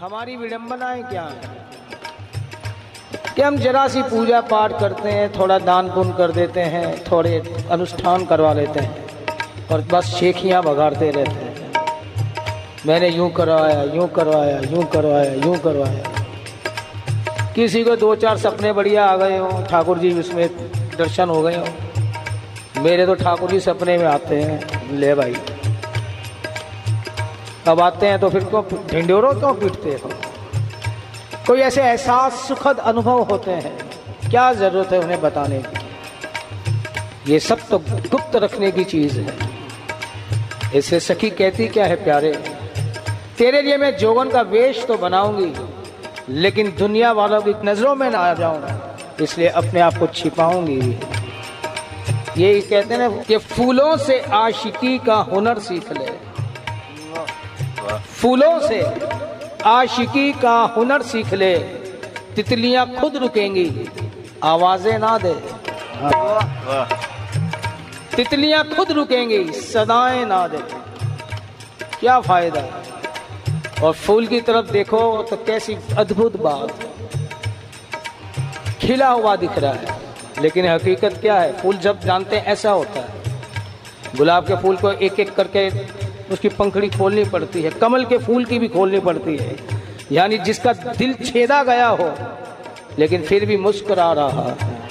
हमारी विडंबनाएँ क्या है? कि हम जरा सी पूजा पाठ करते हैं, थोड़ा दान पुण्य कर देते हैं, थोड़े अनुष्ठान करवा लेते हैं, और बस शेखियाँ बघाड़ते रहते हैं। मैंने यूँ करवाया यूँ करवाया यूँ करवाया यूँ करवाया। किसी को दो चार सपने बढ़िया आ गए हों, ठाकुर जी उसमें दर्शन हो गए हों। मेरे तो ठाकुर जी सपने में आते हैं, ले भाई। अब आते हैं तो फिर क्यों ढिंडोरों क्यों पीटते हो? कोई ऐसे एहसास, सुखद अनुभव होते हैं? क्या ज़रूरत है उन्हें बताने की? ये सब तो गुप्त रखने की चीज़ है। इससे सखी कहती क्या है प्यारे? तेरे लिए मैं जोगन का वेश तो बनाऊँगी, लेकिन दुनिया वालों की नज़रों में ना आ जाऊँ, इसलिए अपने आप को छिपाऊँगी। ये कहते हैं ना कि फूलों से आशिकी का हुनर सीख ले। फूलों से आशिकी का हुनर सीख ले। तितलियाँ खुद रुकेंगी, आवाज़ें ना दे। तितलियाँ खुद रुकेंगी, सदाएँ ना दे। क्या फ़ायदा? और फूल की तरफ़ देखो तो कैसी अद्भुत बात। खिला हुआ दिख रहा है, लेकिन हकीकत क्या है? फूल जब जानते हैं, ऐसा होता है। गुलाब के फूल को एक एक करके उसकी पंखड़ी खोलनी पड़ती है, कमल के फूल की भी खोलनी पड़ती है। यानी जिसका दिल छेदा गया हो, लेकिन फिर भी मुस्करा रहा है।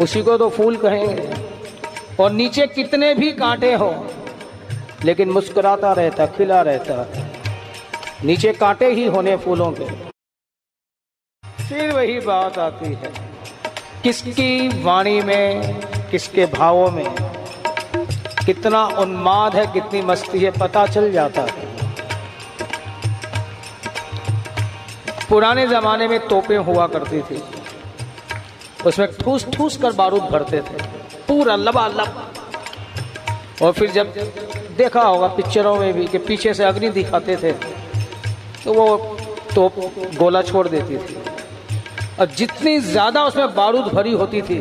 उसी को तो फूल कहेंगे। और नीचे कितने भी कांटे हो, लेकिन मुस्कुराता रहता, खिला रहता। नीचे कांटे ही होने फूलों के। फिर वही बात आती है, किसकी वाणी में, किसके भावों में। कितना उन्माद है, कितनी मस्ती है, पता चल जाता है। पुराने जमाने में तोपें हुआ करती थी। उसमें ठूस ठूस कर बारूद भरते थे। पूरा लबालब। और फिर जब देखा होगा पिक्चरों में भी कि पीछे से अग्नि दिखाते थे तो वो तोप गोला छोड़ देती थी। और जितनी ज़्यादा उसमें बारूद भरी होती थी,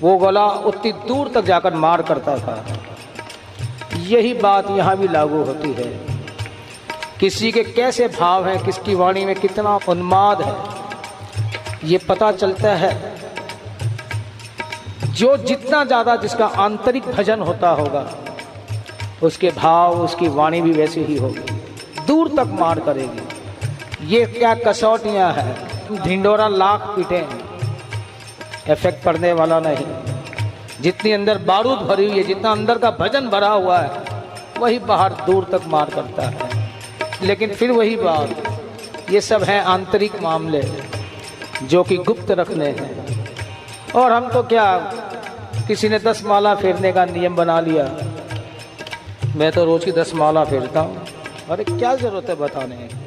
वो गोला उतनी दूर तक जाकर मार करता था। यही बात यहाँ भी लागू होती है। किसी के कैसे भाव हैं, किसकी वाणी में कितना उन्माद है, ये पता चलता है। जो जितना ज़्यादा जिसका आंतरिक भजन होता होगा, उसके भाव, उसकी वाणी भी वैसी ही होगी। दूर तक मार करेगी। ये क्या कसौटियाँ हैं? ढिंडोरा लाख पीटे। इफ़ेक्ट पड़ने वाला नहीं। जितनी अंदर बारूद भरी हुई है, जितना अंदर का भजन भरा हुआ है, वही बाहर दूर तक मार करता है। लेकिन फिर वही बात, ये सब हैं आंतरिक मामले जो कि गुप्त रखने हैं। और हम तो क्या, किसी ने दस माला फेरने का नियम बना लिया? मैं तो रोज की दस माला फेरता हूँ। अरे क्या ज़रूरत है बताने की?